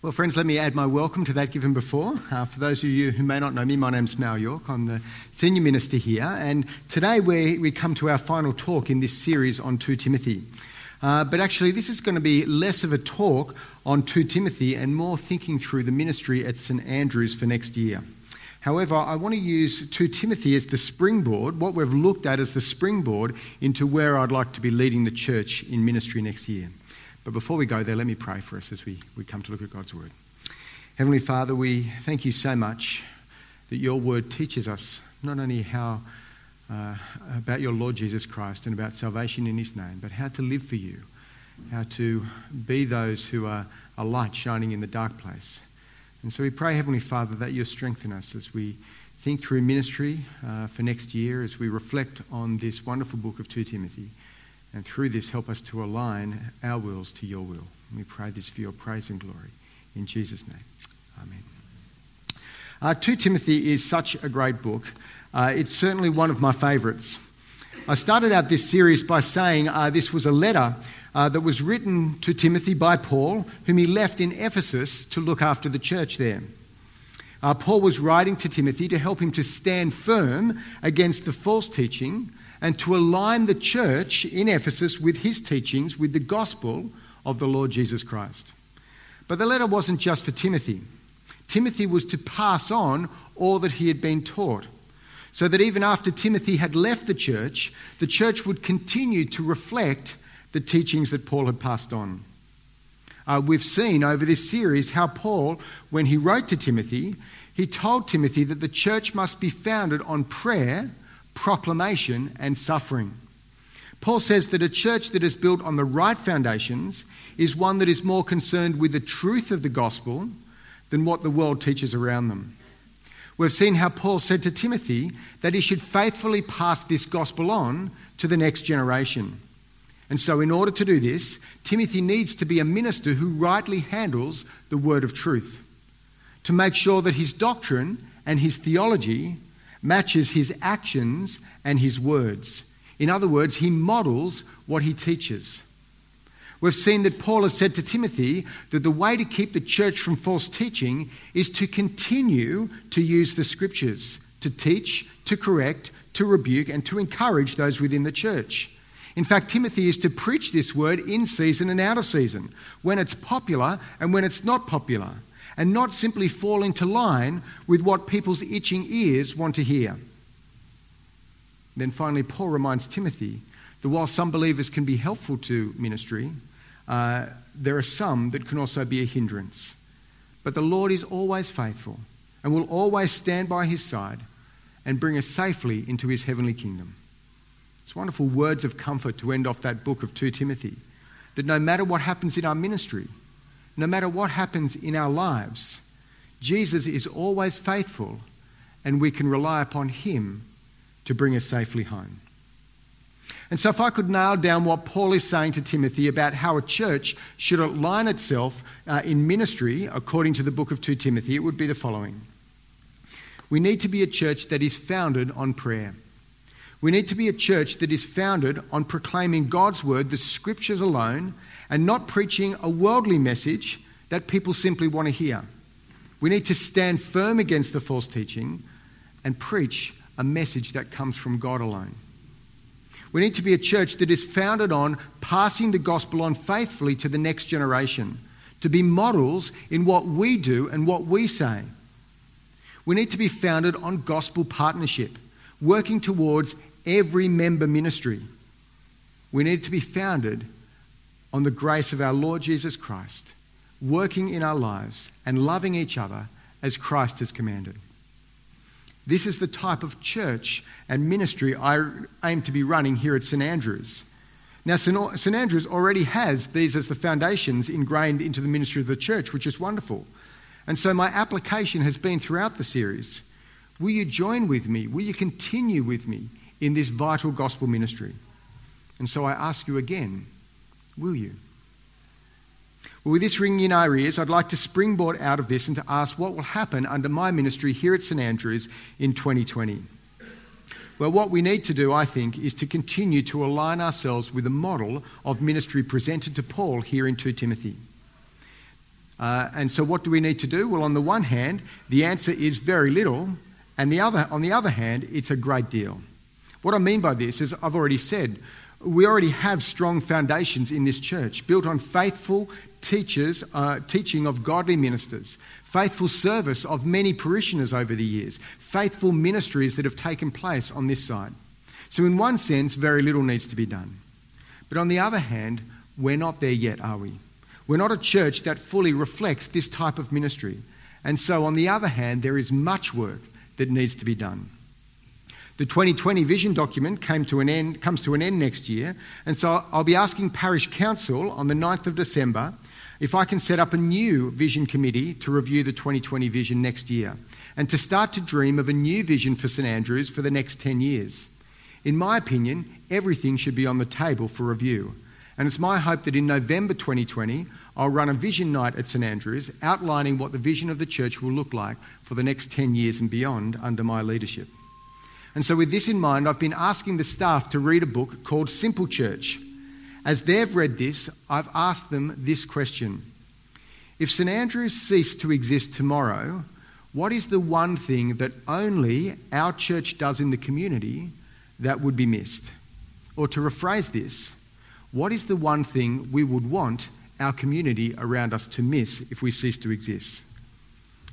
Well, friends, let me add my welcome to that given before. Uh, for those of you who may not know me, my name's Mal York. I'm the senior minister here, and today we, we come to our final talk in this series on 2 Timothy. Uh, but actually, this is going to be less of a talk on 2 Timothy and more thinking through the ministry at St Andrews for next year. However, I want to use 2 Timothy as the springboard, what we've looked at as the springboard into where I'd like to be leading the church in ministry next year. But before we go there, let me pray for us as we, we come to look at God's Word. Heavenly Father, we thank you so much that your Word teaches us not only how uh, about your Lord Jesus Christ and about salvation in His name, but how to live for you, how to be those who are a light shining in the dark place. And so we pray, Heavenly Father, that you'll strengthen us as we think through ministry uh, for next year, as we reflect on this wonderful book of 2 Timothy. And through this, help us to align our wills to your will. We pray this for your praise and glory. In Jesus' name, amen. Uh, 2 Timothy is such a great book. Uh, it's certainly one of my favourites. I started out this series by saying uh, this was a letter uh, that was written to Timothy by Paul, whom he left in Ephesus to look after the church there. Uh, Paul was writing to Timothy to help him to stand firm against the false teaching and to align the church in Ephesus with his teachings, with the gospel of the Lord Jesus Christ. But the letter wasn't just for Timothy. Timothy was to pass on all that he had been taught, so that even after Timothy had left the church, the church would continue to reflect the teachings that Paul had passed on. Uh, we've seen over this series how Paul, when he wrote to Timothy, he told Timothy that the church must be founded on prayer proclamation, and suffering. Paul says that a church that is built on the right foundations is one that is more concerned with the truth of the gospel than what the world teaches around them. We've seen how Paul said to Timothy that he should faithfully pass this gospel on to the next generation. And so, in order to do this, Timothy needs to be a minister who rightly handles the word of truth, to make sure that his doctrine and his theology matches his actions and his words. In other words, he models what he teaches. We've seen that Paul has said to Timothy that the way to keep the church from false teaching is to continue to use the scriptures to teach, to correct, to rebuke, and to encourage those within the church. In fact, Timothy is to preach this word in season and out of season, when it's popular and when it's not popular and not simply fall into line with what people's itching ears want to hear. Then finally, Paul reminds Timothy that while some believers can be helpful to ministry, uh, there are some that can also be a hindrance. But the Lord is always faithful and will always stand by his side and bring us safely into his heavenly kingdom. It's wonderful words of comfort to end off that book of 2 Timothy that no matter what happens in our ministry, no matter what happens in our lives, Jesus is always faithful and we can rely upon Him to bring us safely home. And so, if I could nail down what Paul is saying to Timothy about how a church should align itself uh, in ministry according to the book of 2 Timothy, it would be the following We need to be a church that is founded on prayer. We need to be a church that is founded on proclaiming God's word, the scriptures alone, and not preaching a worldly message that people simply want to hear. We need to stand firm against the false teaching and preach a message that comes from God alone. We need to be a church that is founded on passing the gospel on faithfully to the next generation, to be models in what we do and what we say. We need to be founded on gospel partnership, working towards every member ministry. We need to be founded on the grace of our Lord Jesus Christ, working in our lives and loving each other as Christ has commanded. This is the type of church and ministry I aim to be running here at St Andrews. Now, St Andrews already has these as the foundations ingrained into the ministry of the church, which is wonderful. And so, my application has been throughout the series will you join with me? Will you continue with me in this vital gospel ministry? And so, I ask you again Will you? Well, with this ringing in our ears, I'd like to springboard out of this and to ask what will happen under my ministry here at St Andrews in 2020. Well, what we need to do, I think, is to continue to align ourselves with the model of ministry presented to Paul here in 2 Timothy. Uh, and so, what do we need to do? Well, on the one hand, the answer is very little, and the other, on the other hand, it's a great deal. What I mean by this is, I've already said, we already have strong foundations in this church, built on faithful teachers, uh, teaching of godly ministers, faithful service of many parishioners over the years, faithful ministries that have taken place on this side. So, in one sense, very little needs to be done. But on the other hand, we're not there yet, are we? We're not a church that fully reflects this type of ministry. And so, on the other hand, there is much work that needs to be done. The 2020 vision document came to an end, comes to an end next year, and so I'll be asking Parish Council on the 9th of December if I can set up a new vision committee to review the 2020 vision next year and to start to dream of a new vision for St Andrews for the next 10 years. In my opinion, everything should be on the table for review. And it's my hope that in November 2020, I'll run a vision night at St Andrews outlining what the vision of the church will look like for the next 10 years and beyond under my leadership. And so, with this in mind, I've been asking the staff to read a book called Simple Church. As they've read this, I've asked them this question If St Andrews ceased to exist tomorrow, what is the one thing that only our church does in the community that would be missed? Or to rephrase this, what is the one thing we would want our community around us to miss if we cease to exist?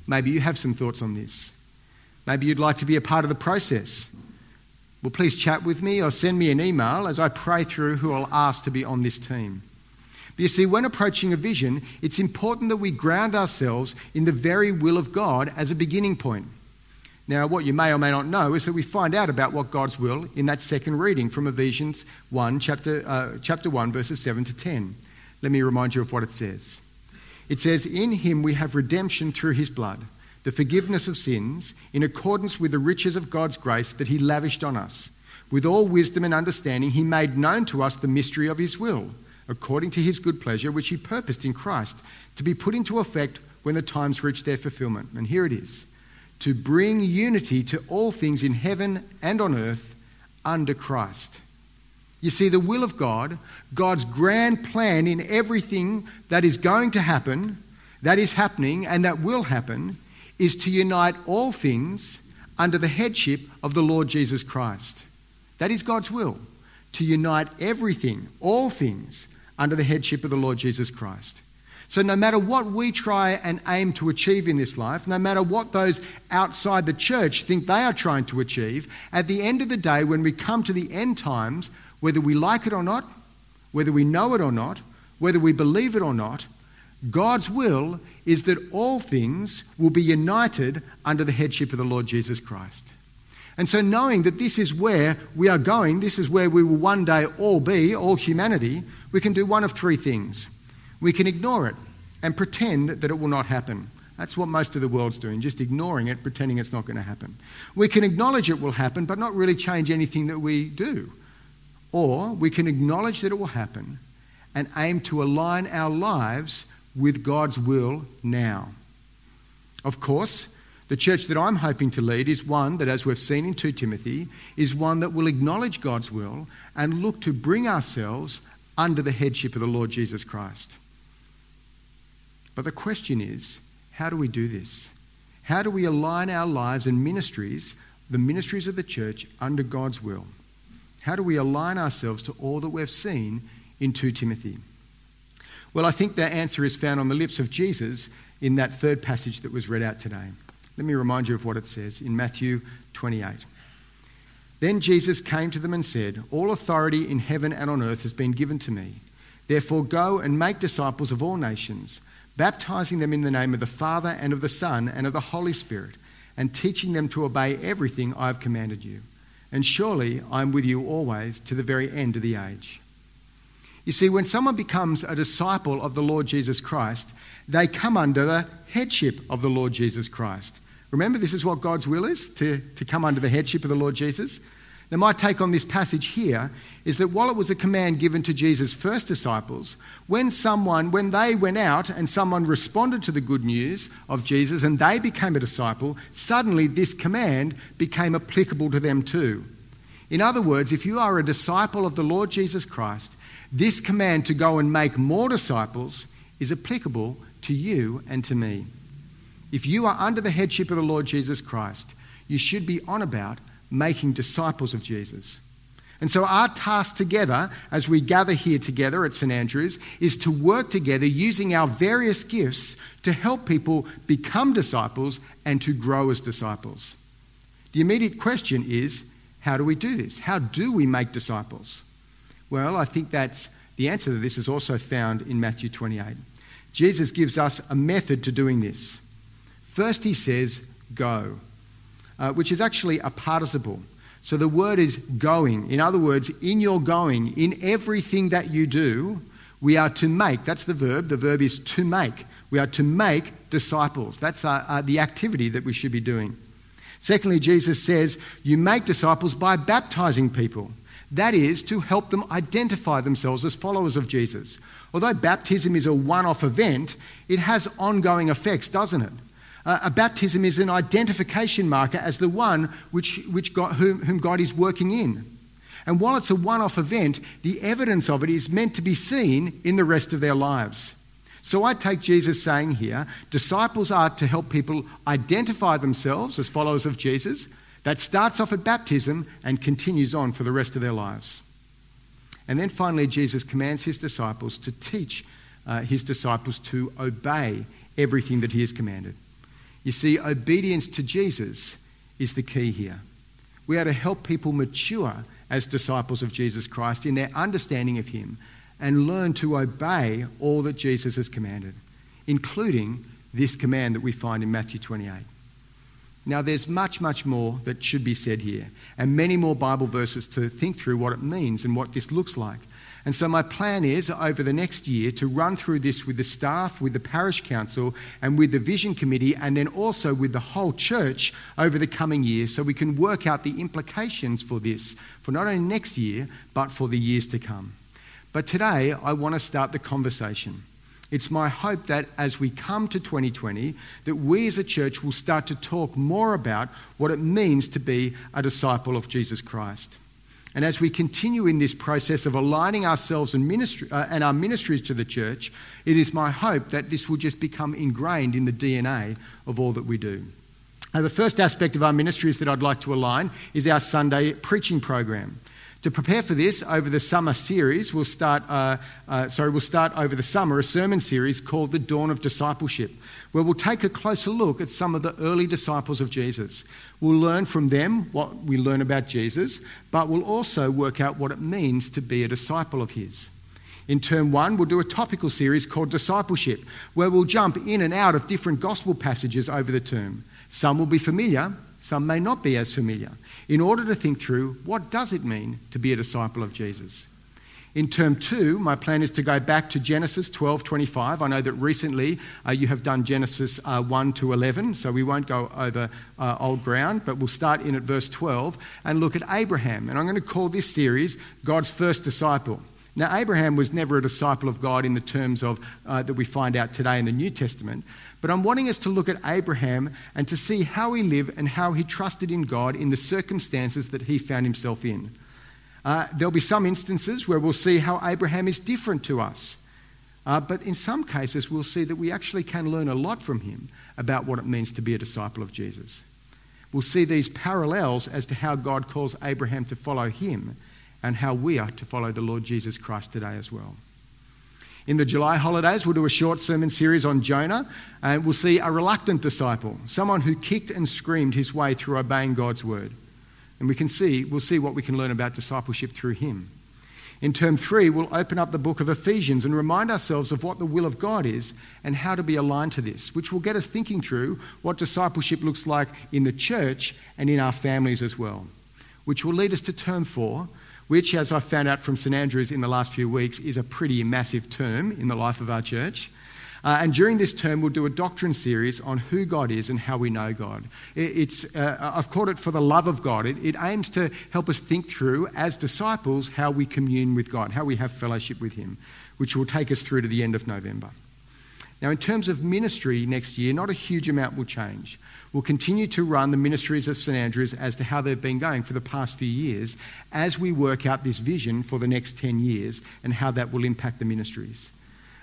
Maybe you have some thoughts on this. Maybe you'd like to be a part of the process. Well, please chat with me or send me an email as I pray through who I'll ask to be on this team. But you see, when approaching a vision, it's important that we ground ourselves in the very will of God as a beginning point. Now, what you may or may not know is that we find out about what God's will in that second reading from Ephesians 1, chapter, uh, chapter 1, verses 7 to 10. Let me remind you of what it says. It says, In him we have redemption through his blood, the forgiveness of sins, in accordance with the riches of God's grace that he lavished on us. With all wisdom and understanding, he made known to us the mystery of his will, according to his good pleasure, which he purposed in Christ, to be put into effect when the times reach their fulfillment. And here it is to bring unity to all things in heaven and on earth under Christ. You see, the will of God, God's grand plan in everything that is going to happen, that is happening, and that will happen, is to unite all things under the headship of the Lord Jesus Christ. That is God's will, to unite everything, all things, under the headship of the Lord Jesus Christ. So, no matter what we try and aim to achieve in this life, no matter what those outside the church think they are trying to achieve, at the end of the day, when we come to the end times, whether we like it or not, whether we know it or not, whether we believe it or not, God's will is that all things will be united under the headship of the Lord Jesus Christ. And so, knowing that this is where we are going, this is where we will one day all be, all humanity, we can do one of three things. We can ignore it and pretend that it will not happen. That's what most of the world's doing, just ignoring it, pretending it's not going to happen. We can acknowledge it will happen, but not really change anything that we do. Or we can acknowledge that it will happen and aim to align our lives with God's will now. Of course, the church that I'm hoping to lead is one that, as we've seen in 2 Timothy, is one that will acknowledge God's will and look to bring ourselves under the headship of the Lord Jesus Christ. But the question is how do we do this? How do we align our lives and ministries, the ministries of the church, under God's will? How do we align ourselves to all that we've seen in 2 Timothy? Well, I think that answer is found on the lips of Jesus in that third passage that was read out today. Let me remind you of what it says in Matthew 28. Then Jesus came to them and said, All authority in heaven and on earth has been given to me. Therefore, go and make disciples of all nations baptizing them in the name of the Father and of the Son and of the Holy Spirit, and teaching them to obey everything I have commanded you. And surely I am with you always to the very end of the age. You see, when someone becomes a disciple of the Lord Jesus Christ, they come under the headship of the Lord Jesus Christ. Remember, this is what God's will is to, to come under the headship of the Lord Jesus. Now, my take on this passage here is that while it was a command given to Jesus' first disciples, when someone, when they went out and someone responded to the good news of Jesus and they became a disciple, suddenly this command became applicable to them too. In other words, if you are a disciple of the Lord Jesus Christ, this command to go and make more disciples is applicable to you and to me. If you are under the headship of the Lord Jesus Christ, you should be on about making disciples of Jesus. And so, our task together, as we gather here together at St Andrews, is to work together using our various gifts to help people become disciples and to grow as disciples. The immediate question is how do we do this? How do we make disciples? Well, I think that's the answer to this is also found in Matthew 28. Jesus gives us a method to doing this. First, he says, go, uh, which is actually a participle. So the word is going. In other words, in your going, in everything that you do, we are to make. That's the verb. The verb is to make. We are to make disciples. That's uh, uh, the activity that we should be doing. Secondly, Jesus says, You make disciples by baptizing people. That is, to help them identify themselves as followers of Jesus. Although baptism is a one off event, it has ongoing effects, doesn't it? Uh, a baptism is an identification marker as the one which, which God, whom, whom God is working in. And while it's a one off event, the evidence of it is meant to be seen in the rest of their lives. So I take Jesus saying here disciples are to help people identify themselves as followers of Jesus. That starts off at baptism and continues on for the rest of their lives. And then finally, Jesus commands his disciples to teach uh, his disciples to obey everything that he has commanded. You see, obedience to Jesus is the key here. We are to help people mature as disciples of Jesus Christ in their understanding of Him and learn to obey all that Jesus has commanded, including this command that we find in Matthew 28. Now, there's much, much more that should be said here, and many more Bible verses to think through what it means and what this looks like. And so, my plan is over the next year to run through this with the staff, with the parish council, and with the vision committee, and then also with the whole church over the coming year so we can work out the implications for this for not only next year, but for the years to come. But today, I want to start the conversation. It's my hope that as we come to 2020, that we as a church will start to talk more about what it means to be a disciple of Jesus Christ. And as we continue in this process of aligning ourselves and, ministry, uh, and our ministries to the church, it is my hope that this will just become ingrained in the DNA of all that we do. Now, the first aspect of our ministries that I'd like to align is our Sunday preaching program. To prepare for this, over the summer series, we'll start, uh, uh, sorry, we'll start over the summer a sermon series called The Dawn of Discipleship, where we'll take a closer look at some of the early disciples of Jesus. We'll learn from them what we learn about Jesus, but we'll also work out what it means to be a disciple of His. In term one, we'll do a topical series called Discipleship, where we'll jump in and out of different gospel passages over the term. Some will be familiar, some may not be as familiar, in order to think through what does it mean to be a disciple of Jesus. In term two, my plan is to go back to Genesis 12:25. I know that recently uh, you have done Genesis uh, 1 to 11, so we won't go over uh, old ground, but we'll start in at verse 12 and look at Abraham. And I'm going to call this series God's First Disciple. Now, Abraham was never a disciple of God in the terms of uh, that we find out today in the New Testament, but I'm wanting us to look at Abraham and to see how he lived and how he trusted in God in the circumstances that he found himself in. Uh, there'll be some instances where we'll see how Abraham is different to us. Uh, but in some cases, we'll see that we actually can learn a lot from him about what it means to be a disciple of Jesus. We'll see these parallels as to how God calls Abraham to follow him and how we are to follow the Lord Jesus Christ today as well. In the July holidays, we'll do a short sermon series on Jonah, and we'll see a reluctant disciple, someone who kicked and screamed his way through obeying God's word. And we can see, we'll see what we can learn about discipleship through him. In term three, we'll open up the book of Ephesians and remind ourselves of what the will of God is and how to be aligned to this, which will get us thinking through what discipleship looks like in the church and in our families as well, which will lead us to term four, which, as I found out from St Andrews in the last few weeks, is a pretty massive term in the life of our church. Uh, and during this term, we'll do a doctrine series on who God is and how we know God. It, it's, uh, I've called it For the Love of God. It, it aims to help us think through, as disciples, how we commune with God, how we have fellowship with Him, which will take us through to the end of November. Now, in terms of ministry next year, not a huge amount will change. We'll continue to run the ministries of St Andrews as to how they've been going for the past few years as we work out this vision for the next 10 years and how that will impact the ministries.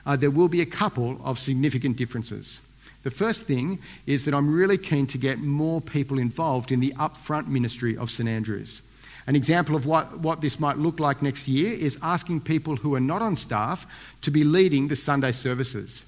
uh, there will be a couple of significant differences. The first thing is that I'm really keen to get more people involved in the upfront ministry of St Andrews. An example of what, what this might look like next year is asking people who are not on staff to be leading the Sunday services.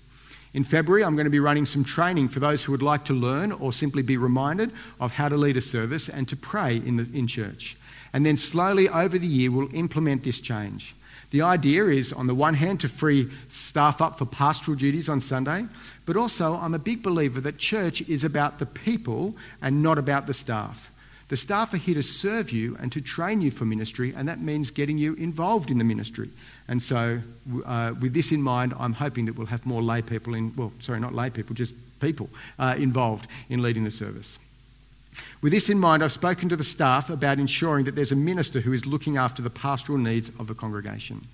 In February, I'm going to be running some training for those who would like to learn or simply be reminded of how to lead a service and to pray in, the, in church. And then slowly over the year, we'll implement this change. The idea is, on the one hand, to free staff up for pastoral duties on Sunday, but also I'm a big believer that church is about the people and not about the staff. The staff are here to serve you and to train you for ministry, and that means getting you involved in the ministry. And so, uh, with this in mind, I'm hoping that we'll have more lay people in, well, sorry, not lay people, just people uh, involved in leading the service. With this in mind, I've spoken to the staff about ensuring that there's a minister who is looking after the pastoral needs of the congregation.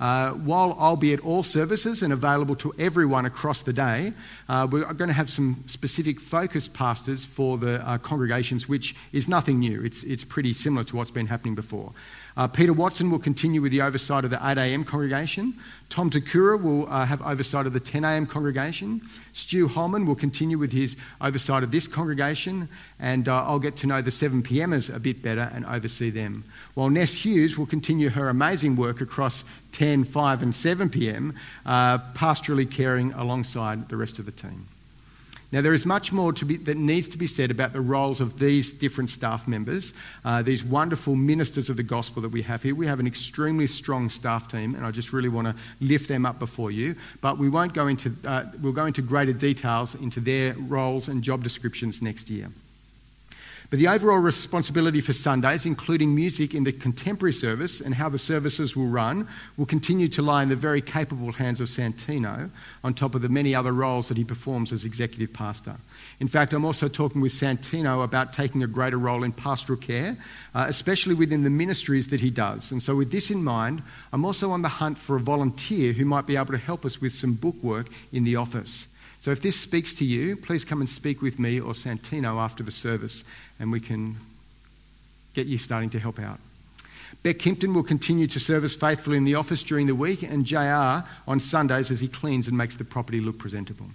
Uh, while I'll be at all services and available to everyone across the day, uh, we're going to have some specific focus pastors for the uh, congregations, which is nothing new. It's, it's pretty similar to what's been happening before. Uh, Peter Watson will continue with the oversight of the 8am congregation. Tom Takura will uh, have oversight of the 10am congregation. Stu Holman will continue with his oversight of this congregation, and uh, I'll get to know the 7pmers a bit better and oversee them. While Ness Hughes will continue her amazing work across 10, 5, and 7pm, uh, pastorally caring alongside the rest of the team. Now, there is much more be, that needs to be said about the roles of these different staff members, uh, these wonderful ministers of the gospel that we have here. We have an extremely strong staff team, and I just really want to lift them up before you. But we won't go into, uh, we'll go into greater details into their roles and job descriptions next year. But the overall responsibility for Sundays, including music in the contemporary service and how the services will run, will continue to lie in the very capable hands of Santino, on top of the many other roles that he performs as executive pastor. In fact, I'm also talking with Santino about taking a greater role in pastoral care, uh, especially within the ministries that he does. And so, with this in mind, I'm also on the hunt for a volunteer who might be able to help us with some book work in the office. So if this speaks to you, please come and speak with me or Santino after the service and we can get you starting to help out. Beck Kimpton will continue to serve us faithfully in the office during the week and JR on Sundays as he cleans and makes the property look presentable.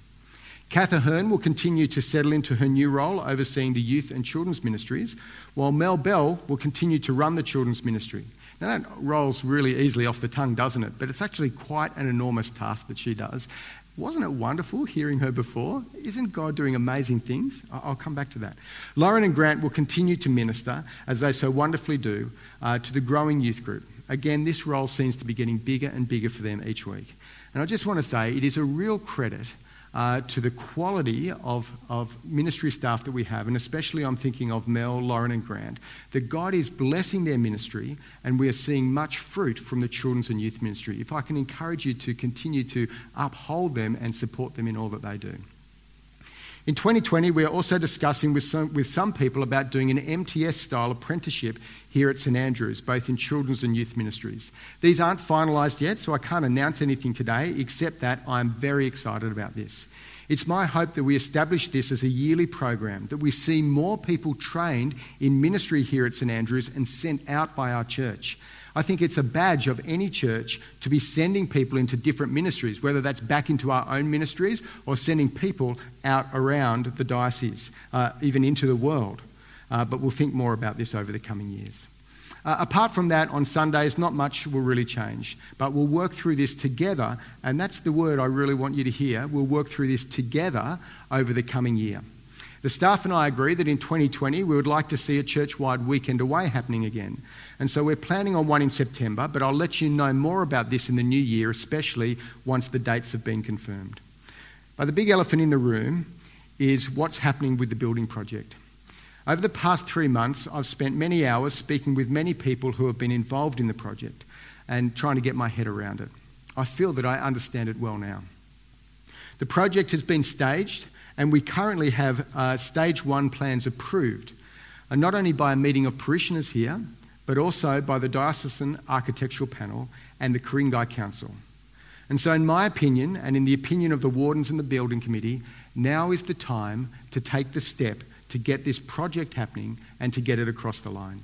Katha Hearn will continue to settle into her new role overseeing the youth and children's ministries, while Mel Bell will continue to run the children's ministry. Now, that rolls really easily off the tongue, doesn't it? But it's actually quite an enormous task that she does. Wasn't it wonderful hearing her before? Isn't God doing amazing things? I'll come back to that. Lauren and Grant will continue to minister, as they so wonderfully do, uh, to the growing youth group. Again, this role seems to be getting bigger and bigger for them each week. And I just want to say it is a real credit uh, to the quality of, of ministry staff that we have, and especially I'm thinking of Mel, Lauren, and Grant, that God is blessing their ministry and we are seeing much fruit from the children's and youth ministry. If I can encourage you to continue to uphold them and support them in all that they do. In 2020, we are also discussing with some, with some people about doing an MTS style apprenticeship here at St Andrews, both in children's and youth ministries. These aren't finalised yet, so I can't announce anything today, except that I'm very excited about this. It's my hope that we establish this as a yearly program, that we see more people trained in ministry here at St Andrews and sent out by our church. I think it's a badge of any church to be sending people into different ministries, whether that's back into our own ministries or sending people out around the diocese, uh, even into the world. Uh, but we'll think more about this over the coming years. Uh, apart from that, on Sundays, not much will really change, but we'll work through this together, and that's the word I really want you to hear. We'll work through this together over the coming year. The staff and I agree that in 2020 we would like to see a church wide weekend away happening again. And so we're planning on one in September, but I'll let you know more about this in the new year, especially once the dates have been confirmed. But the big elephant in the room is what's happening with the building project. Over the past three months, I've spent many hours speaking with many people who have been involved in the project and trying to get my head around it. I feel that I understand it well now. The project has been staged, and we currently have uh, stage one plans approved, and not only by a meeting of parishioners here, but also by the Diocesan Architectural Panel and the Ku-ring-gai Council. And so, in my opinion, and in the opinion of the wardens and the building committee, now is the time to take the step to get this project happening and to get it across the line.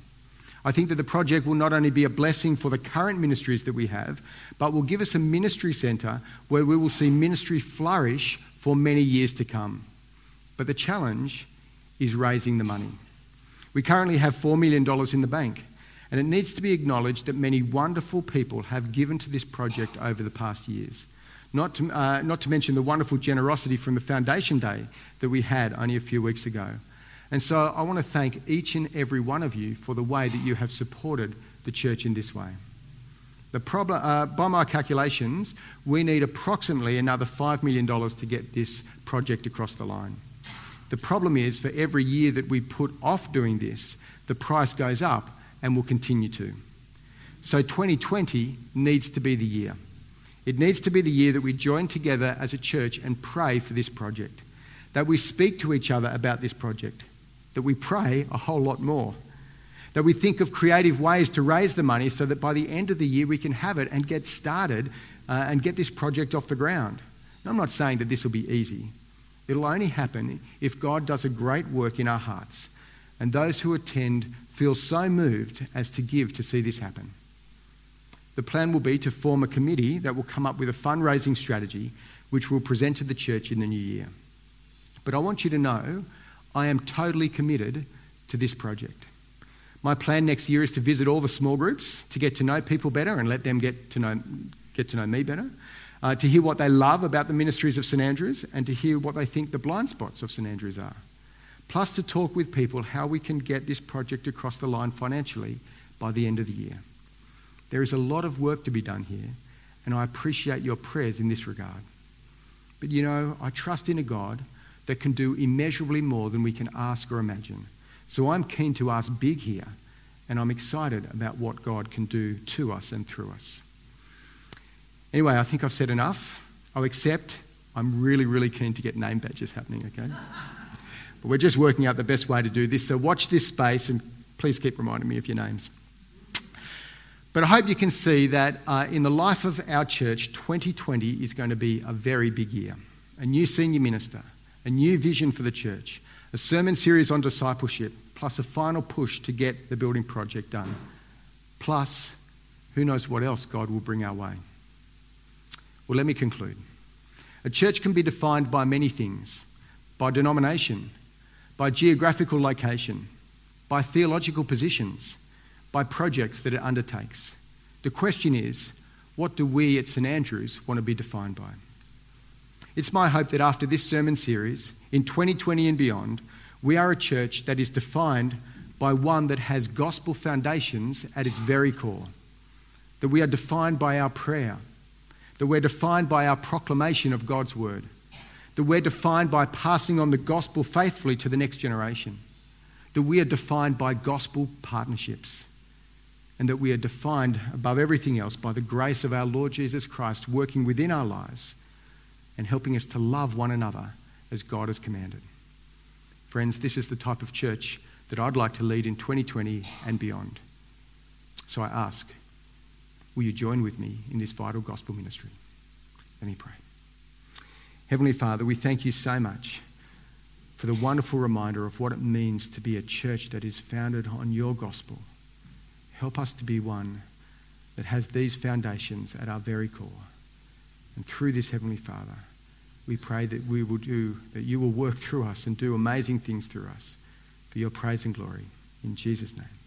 I think that the project will not only be a blessing for the current ministries that we have, but will give us a ministry centre where we will see ministry flourish for many years to come. But the challenge is raising the money. We currently have $4 million in the bank, and it needs to be acknowledged that many wonderful people have given to this project over the past years. Not to, uh, not to mention the wonderful generosity from the Foundation Day that we had only a few weeks ago. And so I want to thank each and every one of you for the way that you have supported the church in this way. The problem, uh, by my calculations, we need approximately another $5 million to get this project across the line. The problem is, for every year that we put off doing this, the price goes up and will continue to. So 2020 needs to be the year. It needs to be the year that we join together as a church and pray for this project, that we speak to each other about this project, that we pray a whole lot more, that we think of creative ways to raise the money so that by the end of the year we can have it and get started uh, and get this project off the ground. Now, I'm not saying that this will be easy. It'll only happen if God does a great work in our hearts and those who attend feel so moved as to give to see this happen. The plan will be to form a committee that will come up with a fundraising strategy which we'll present to the church in the new year. But I want you to know I am totally committed to this project. My plan next year is to visit all the small groups to get to know people better and let them get to know, get to know me better, uh, to hear what they love about the ministries of St Andrews, and to hear what they think the blind spots of St Andrews are. Plus, to talk with people how we can get this project across the line financially by the end of the year. There is a lot of work to be done here, and I appreciate your prayers in this regard. But you know, I trust in a God that can do immeasurably more than we can ask or imagine. So I'm keen to ask big here, and I'm excited about what God can do to us and through us. Anyway, I think I've said enough. I'll accept. I'm really, really keen to get name badges happening, okay? But we're just working out the best way to do this. So watch this space and please keep reminding me of your names. But I hope you can see that uh, in the life of our church, 2020 is going to be a very big year. A new senior minister, a new vision for the church, a sermon series on discipleship, plus a final push to get the building project done. Plus, who knows what else God will bring our way. Well, let me conclude. A church can be defined by many things by denomination, by geographical location, by theological positions by projects that it undertakes. The question is, what do we at St Andrews want to be defined by? It's my hope that after this sermon series, in 2020 and beyond, we are a church that is defined by one that has gospel foundations at its very core. That we are defined by our prayer. That we're defined by our proclamation of God's word. That we're defined by passing on the gospel faithfully to the next generation. That we are defined by gospel partnerships and that we are defined above everything else by the grace of our Lord Jesus Christ working within our lives and helping us to love one another as God has commanded. Friends, this is the type of church that I'd like to lead in 2020 and beyond. So I ask, will you join with me in this vital gospel ministry? Let me pray. Heavenly Father, we thank you so much for the wonderful reminder of what it means to be a church that is founded on your gospel Help us to be one that has these foundations at our very core. And through this, Heavenly Father, we pray that we will do, that you will work through us and do amazing things through us for your praise and glory. In Jesus' name.